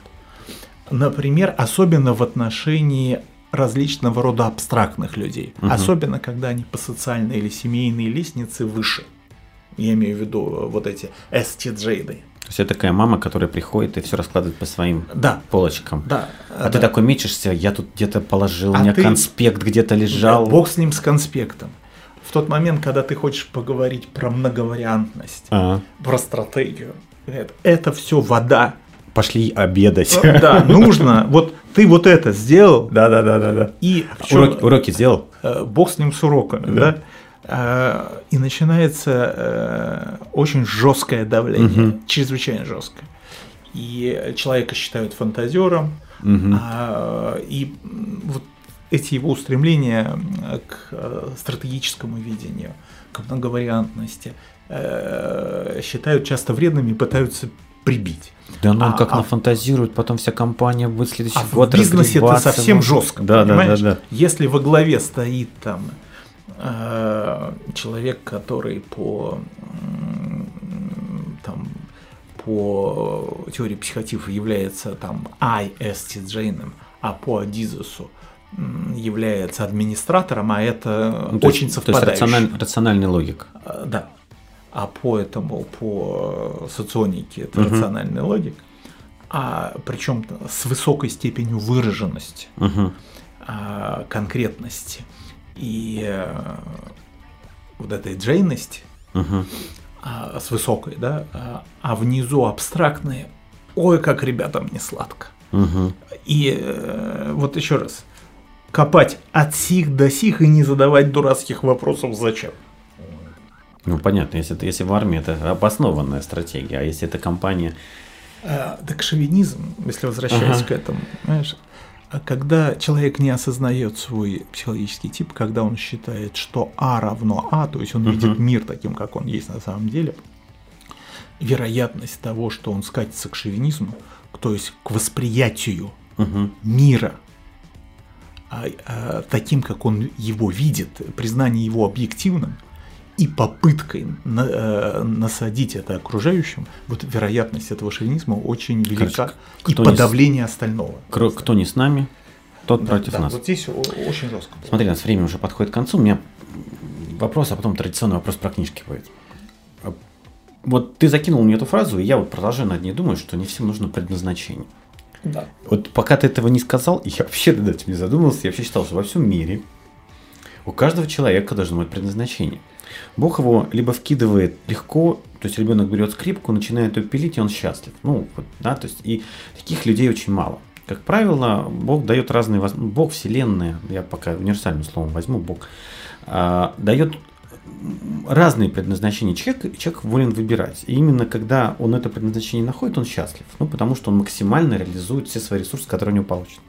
Например, особенно в отношении различного рода абстрактных людей. Угу. Особенно, когда они по социальной или семейной лестнице выше. Я имею в виду вот эти STJ. -ды. То есть это такая мама, которая приходит и все раскладывает по своим да. полочкам. Да. А да. ты такой мечешься, я тут где-то положил, а у меня ты... конспект где-то лежал. Бог с ним с конспектом. В тот момент, когда ты хочешь поговорить про многовариантность, а. про стратегию, это, это все вода пошли обедать. Да, <laughs> нужно. Вот ты вот это сделал. Да, да, да, да, да. И уроки, уроки сделал. Э, бог с ним с уроками, да. да? Э, и начинается э, очень жесткое давление, угу. чрезвычайно жесткое. И человека считают фантазером, угу. а, и вот эти его устремления к стратегическому видению, к многовариантности считают часто вредными и пытаются прибить. Да, ну он а, как а, нафантазирует, потом вся компания будет в следующий а год в бизнесе это совсем жестко, да, понимаешь? Да, да, да. Если во главе стоит там э, человек, который по там по теории психотипов является там ISTJ, а по Адизусу является администратором, а это ну, очень есть, совпадающий. То есть рациональ, рациональный логик. Э, да а по этому, по соционике, это угу. рациональный логик, а причем с высокой степенью выраженности, угу. а, конкретности и а, вот этой джейности, угу. а, с высокой, да, а, а внизу абстрактные, ой, как ребятам не сладко. Угу. И а, вот еще раз, копать от сих до сих и не задавать дурацких вопросов зачем. Ну, понятно, если, это, если в армии это обоснованная стратегия, а если это компания... А, так шовинизм, если возвращаясь ага. к этому, знаешь, а когда человек не осознает свой психологический тип, когда он считает, что А равно А, то есть он uh видит мир таким, как он есть на самом деле, вероятность того, что он скатится к шовинизму, то есть к восприятию uh мира а, а, таким, как он его видит, признание его объективным – и попыткой на, э, насадить это окружающим, вот вероятность этого шовинизма очень велика, Короче, и подавление не, остального. Кто, кто не с нами, тот да, против да, нас. Вот здесь очень жестко. Было. Смотри, у нас время уже подходит к концу. У меня вопрос, а потом традиционный вопрос про книжки будет. Вот ты закинул мне эту фразу, и я вот продолжаю над ней думать, что не всем нужно предназначение. Да. Вот пока ты этого не сказал, <laughs> я вообще над этим не задумался, я вообще считал, что во всем мире у каждого человека должно быть предназначение. Бог его либо вкидывает легко, то есть ребенок берет скрипку, начинает ее пилить, и он счастлив. Ну, вот, да, то есть и таких людей очень мало. Как правило, Бог дает разные возможности. Бог, Вселенная, я пока универсальным словом возьму, Бог, а, дает разные предназначения человек, человек волен выбирать. И именно когда он это предназначение находит, он счастлив. Ну, потому что он максимально реализует все свои ресурсы, которые у него получат.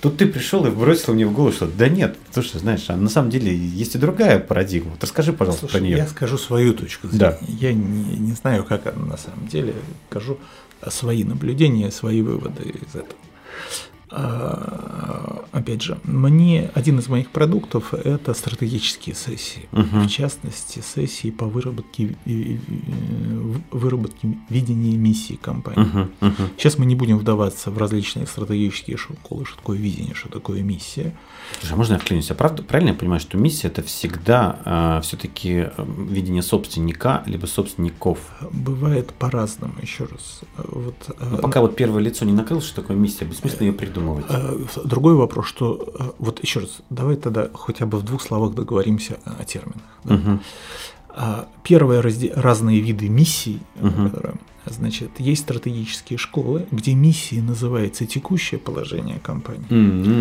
Тут ты пришел и бросил мне в голову, что да нет, слушай, знаешь, а на самом деле есть и другая парадигма. Вот расскажи, пожалуйста, слушай, про нее. Я скажу свою точку зрения. Да. Я не, не знаю, как она на самом деле. Скажу свои наблюдения, свои выводы из этого. А, опять же, мне один из моих продуктов это стратегические сессии, угу. в частности сессии по выработке выработке видения миссии компании. Угу, угу. Сейчас мы не будем вдаваться в различные стратегические школы, что такое видение, что такое миссия. Слушай, а можно я вклинюсь? А правда, правильно я понимаю, что миссия это всегда э, все-таки видение собственника либо собственников? Бывает по-разному, еще раз. Вот, Но пока вот первое лицо не накрыл, что такое миссия, бессмысленно ее придумывать. Э, другой вопрос, что э, вот еще раз, давай тогда хотя бы в двух словах договоримся о терминах. Да? Угу. Первое разные виды миссий, угу. Значит, есть стратегические школы, где миссией называется текущее положение компании,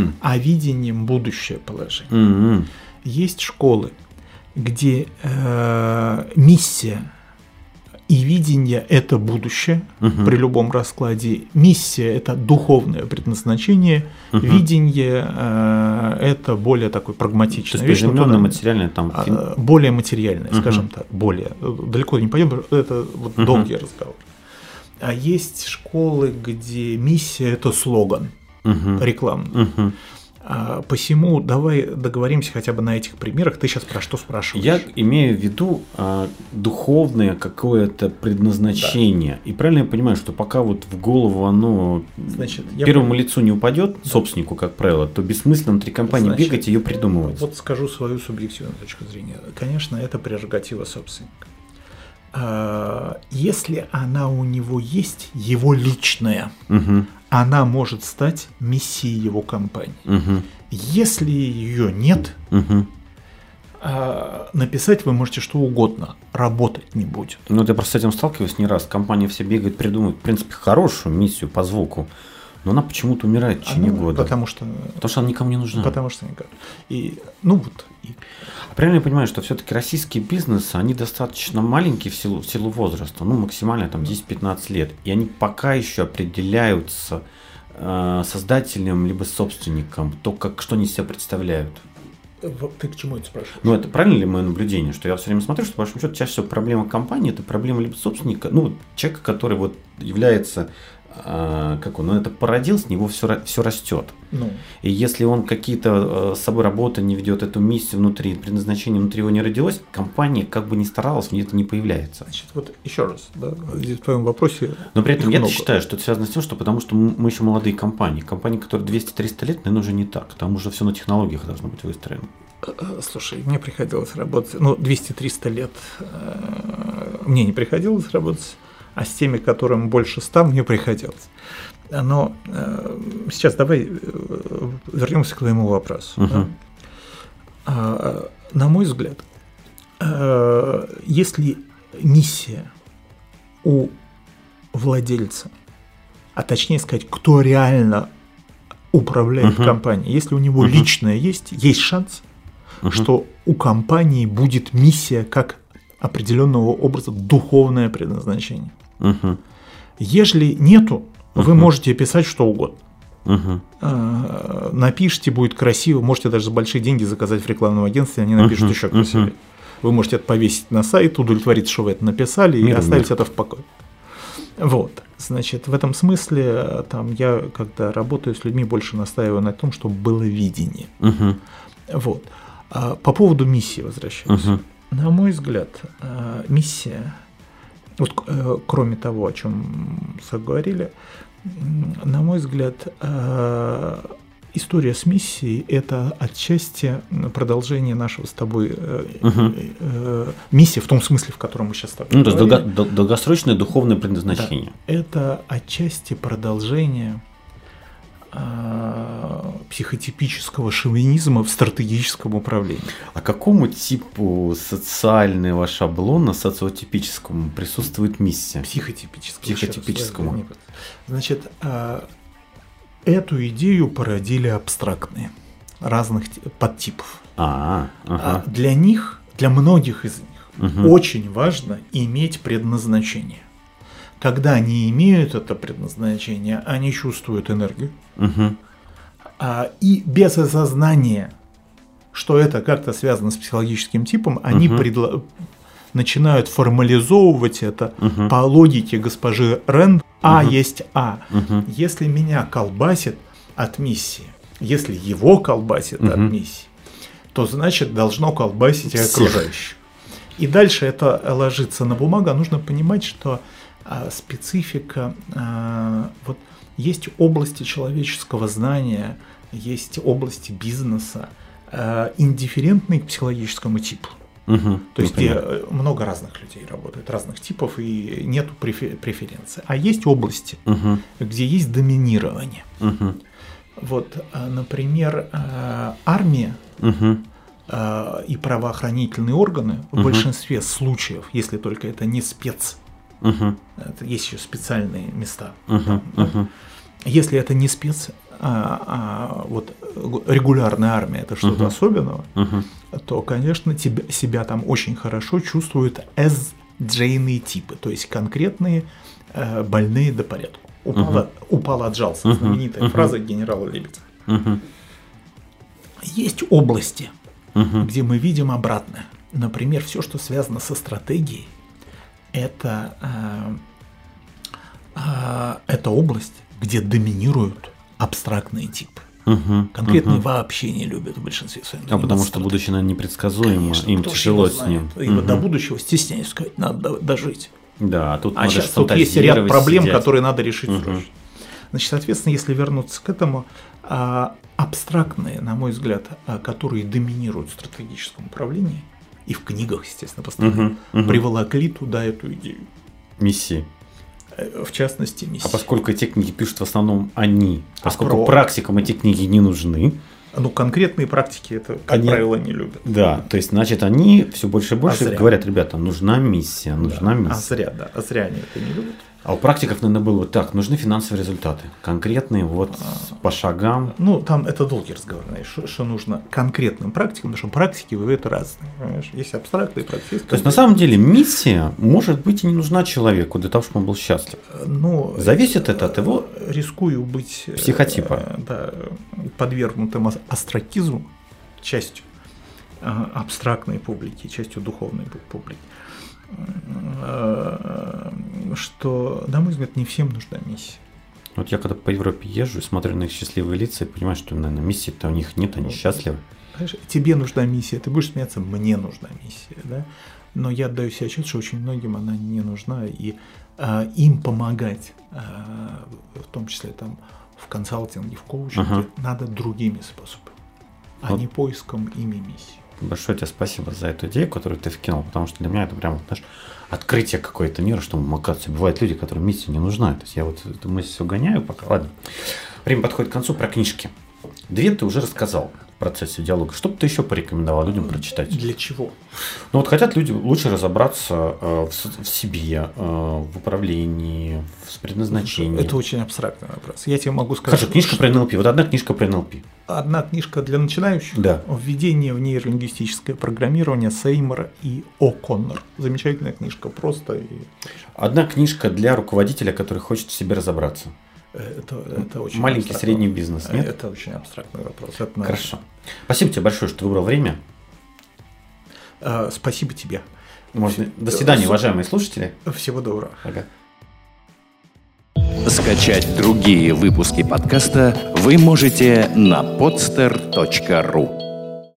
угу. а видением будущее положение. Угу. Есть школы, где э, миссия и видение – это будущее угу. при любом раскладе. Миссия – это духовное предназначение. Угу. Видение э, – это более такой прагматичное. То есть приземленное, материальное там. А, более материальное, угу. скажем так, более. Далеко не пойдем, это вот угу. долгий разговор. А есть школы, где миссия – это слоган угу. рекламный. Угу. А, посему давай договоримся хотя бы на этих примерах. Ты сейчас про что спрашиваешь? Я имею в виду а, духовное какое-то предназначение. Да. И правильно я понимаю, что пока вот в голову оно Значит, первому я... лицу не упадет, да. собственнику, как правило, то бессмысленно внутри компании Значит, бегать и ее придумывать. Вот скажу свою субъективную точку зрения. Конечно, это прерогатива собственника. А, если она у него есть, его личная, угу она может стать миссией его компании. Угу. Если ее нет, угу. написать вы можете что угодно, работать не будет. Ну, я просто с этим сталкиваюсь не раз. Компания все бегает, придумывает, в принципе, хорошую миссию по звуку. но она почему-то умирает в течение Она- года. Потому что, Потому что она никому не нужна. потому что никак. И, ну вот, Правильно я понимаю, что все-таки российские бизнесы, они достаточно маленькие в силу, в силу возраста, ну, максимально там 10-15 лет, и они пока еще определяются э, создателем либо собственником, то, как, что они себя представляют. Ты к чему это спрашиваешь? Ну, это правильно ли мое наблюдение, что я все время смотрю, что, по большому счету, чаще всего проблема компании, это проблема либо собственника, ну, человека, который вот является, как он, ну, это породил, с него все, все растет. Ну, И если он какие-то э, с собой работы не ведет, эту миссию внутри, предназначение внутри его не родилось, компания как бы ни старалась, в ней это не появляется. значит, вот еще раз, да, здесь в твоем вопросе Но при этом я много. считаю, что это связано с тем, что потому что мы еще молодые компании. Компании, которые 200-300 лет, наверное, уже не так. Там уже все на технологиях должно быть выстроено. Э, Слушай, мне приходилось работать, ну, 200-300 лет э, мне не приходилось работать, а с теми, которым больше 100, мне приходилось. Но э, сейчас давай э, вернемся к твоему вопросу. да. Мгм. А, На мой взгляд, э, если миссия у владельца, а точнее сказать, кто реально управляет Мгм. компанией, если у него Мгм. личное есть, есть шанс, Мгм. что у компании будет миссия как определенного образа духовное предназначение. Мгм. Если нету, вы Мгм. можете писать что угодно. Э, напишите, будет красиво. Можете даже за большие деньги заказать в рекламном агентстве, они напишут Мгм, еще красивее. мгм. Вы можете это повесить на сайт, удовлетвориться, что вы это написали, и Мир в оставить мир. это в покое. Вот. Значит, в этом смысле, э, там, я, когда работаю с людьми, больше настаиваю на том, чтобы было видение. Мгм. Вот. А по поводу миссии возвращаюсь. Мгм. На мой взгляд, э, миссия, вот э, кроме того, о чем заговорили, м, на мой взгляд, э, история с миссией – это отчасти продолжение нашего с тобой э, э, миссии, в том смысле, в котором мы сейчас с тобой Ну, то есть говорили. долго- дол- долгосрочное духовное предназначение. Это отчасти продолжение психотипического шовинизма в стратегическом управлении. А какому типу социального шаблона социотипическому присутствует миссия? Психотипическому. Психотипическому. Раз, Значит, а, эту идею породили абстрактные разных ти- подтипов. А, А ага. для них, для многих из них, Мгм. очень важно иметь предназначение. Когда они имеют это предназначение, они чувствуют энергию, Мгм. а, и без осознания, что это как-то связано с психологическим типом, они Мгм. предла- начинают формализовывать это Мгм. по логике госпожи Рэнд. А Мгм. есть А. Мгм. Если меня колбасит от миссии, если его колбасит от Мгм. миссии, то значит должно колбасить и окружающих. И дальше это ложится на бумагу. А Нужно понимать, что специфика, а, вот есть области человеческого знания, есть области бизнеса, а, индифферентные к психологическому типу. Мгм. То есть где э, много разных людей работают, разных типов, и префе- преференции. А есть области, Мгм. где есть доминирование. Мгм. Вот, а, например, а, армия а, и правоохранительные органы в большинстве случаев, если только это не спец, Это есть еще специальные места. Мгм. Мгм. Если это не спец, а, а вот регулярная армия это что-то Мгм. особенного, Мгм. то, конечно, тебя, себя там очень хорошо чувствуют SJ-ные типы, то есть конкретные э, больные до порядку. Упал, упал отжался, Мгм. знаменитая Мгм. фраза генерала Лебедя. Мгм. Есть области, Мгм. где мы видим обратное. Например, все, что связано со стратегией, это, э, э, это область, где доминируют абстрактные типы. Мгм. Конкретные Мгм. вообще не любят в большинстве своем. А потому что будущее, наверное, непредсказуемо, Конечно, им тяжело с ним. И вот до будущего стесняюсь сказать, надо до- дожить. Да, тут А надо сейчас тут есть ряд проблем, сидеть. которые надо решить срочно. Значит, соответственно, если вернуться к этому, а, абстрактные, на мой взгляд, а, которые доминируют в стратегическом управлении, и в книгах, естественно, постоянно, Мгм. Мгм. приволокли туда эту идею. Миссии. Э, В частности, миссия. А поскольку эти книги пишут в основном они, поскольку про- практикам эти книги не нужны, Ну, конкретные практики это, как Они- правило, не любят. да, то есть, значит, они все больше и больше А зря. говорят, ребята, нужна миссия, нужна Да, А миссия. зря, да, а зря они это не любят. А у практиков, наверное, было так, нужны финансовые результаты, конкретные, вот по шагам. Ну, там это долгий разговор, знаешь, что, что нужно конкретным практикам, потому что практики бывают разные, понимаешь? Есть абстрактные практики. То есть, на самом деле, миссия, может быть, и не нужна человеку для того, чтобы он был счастлив. Ну, Зависит это от его рискую быть э, психотипа. да, подвергнутым ас- астракизму частью э, абстрактной публики, частью духовной пу- публики, э, что, на мой взгляд, не всем нужна миссия. Вот я когда по Европе езжу и смотрю на их счастливые лица и понимаю, что, наверное, миссии-то у них нет, они счастливы. Понимаешь, тебе нужна миссия, ты будешь смеяться, мне нужна миссия, да? Но я отдаю себе отчет, что очень многим она не нужна, и а, им помогать, а, в том числе там в консалтинге, в коучинге, Ага. надо другими способами, а Вот. не поиском ими миссии. Большое тебе спасибо за эту идею, которую ты вкинул, потому что для меня это прям, знаешь, открытие какое-то мира, что, оказывается, бывают люди, которым миссия не нужна. То есть я вот эту мысль все гоняю пока. Ладно. Время подходит к концу про книжки. Две ты уже рассказал в процессе диалога. Что бы ты еще порекомендовал людям прочитать? Для чего? Ну вот хотят люди лучше разобраться э, в, в себе, э, в управлении, в предназначении. Это очень абстрактный вопрос. Я тебе могу сказать. Хорошо, книжка про НЛП. Вот одна книжка про НЛП. Одна книжка для начинающих. Да. Введение в нейролингвистическое программирование Сеймора и О'Коннор. Замечательная книжка, просто и Одна книжка для руководителя, который хочет в себе разобраться. Э, это, это очень Маленький, абстрактный- средний бизнес, нет? Это очень абстрактный вопрос. Это надо- Хорошо. Спасибо тебе большое, что ты выбрал время. Э, Спасибо тебе. Можно... До свидания, уважаемые слушатели. Всего доброго. Ага. Скачать другие выпуски подкаста вы можете на podster.ru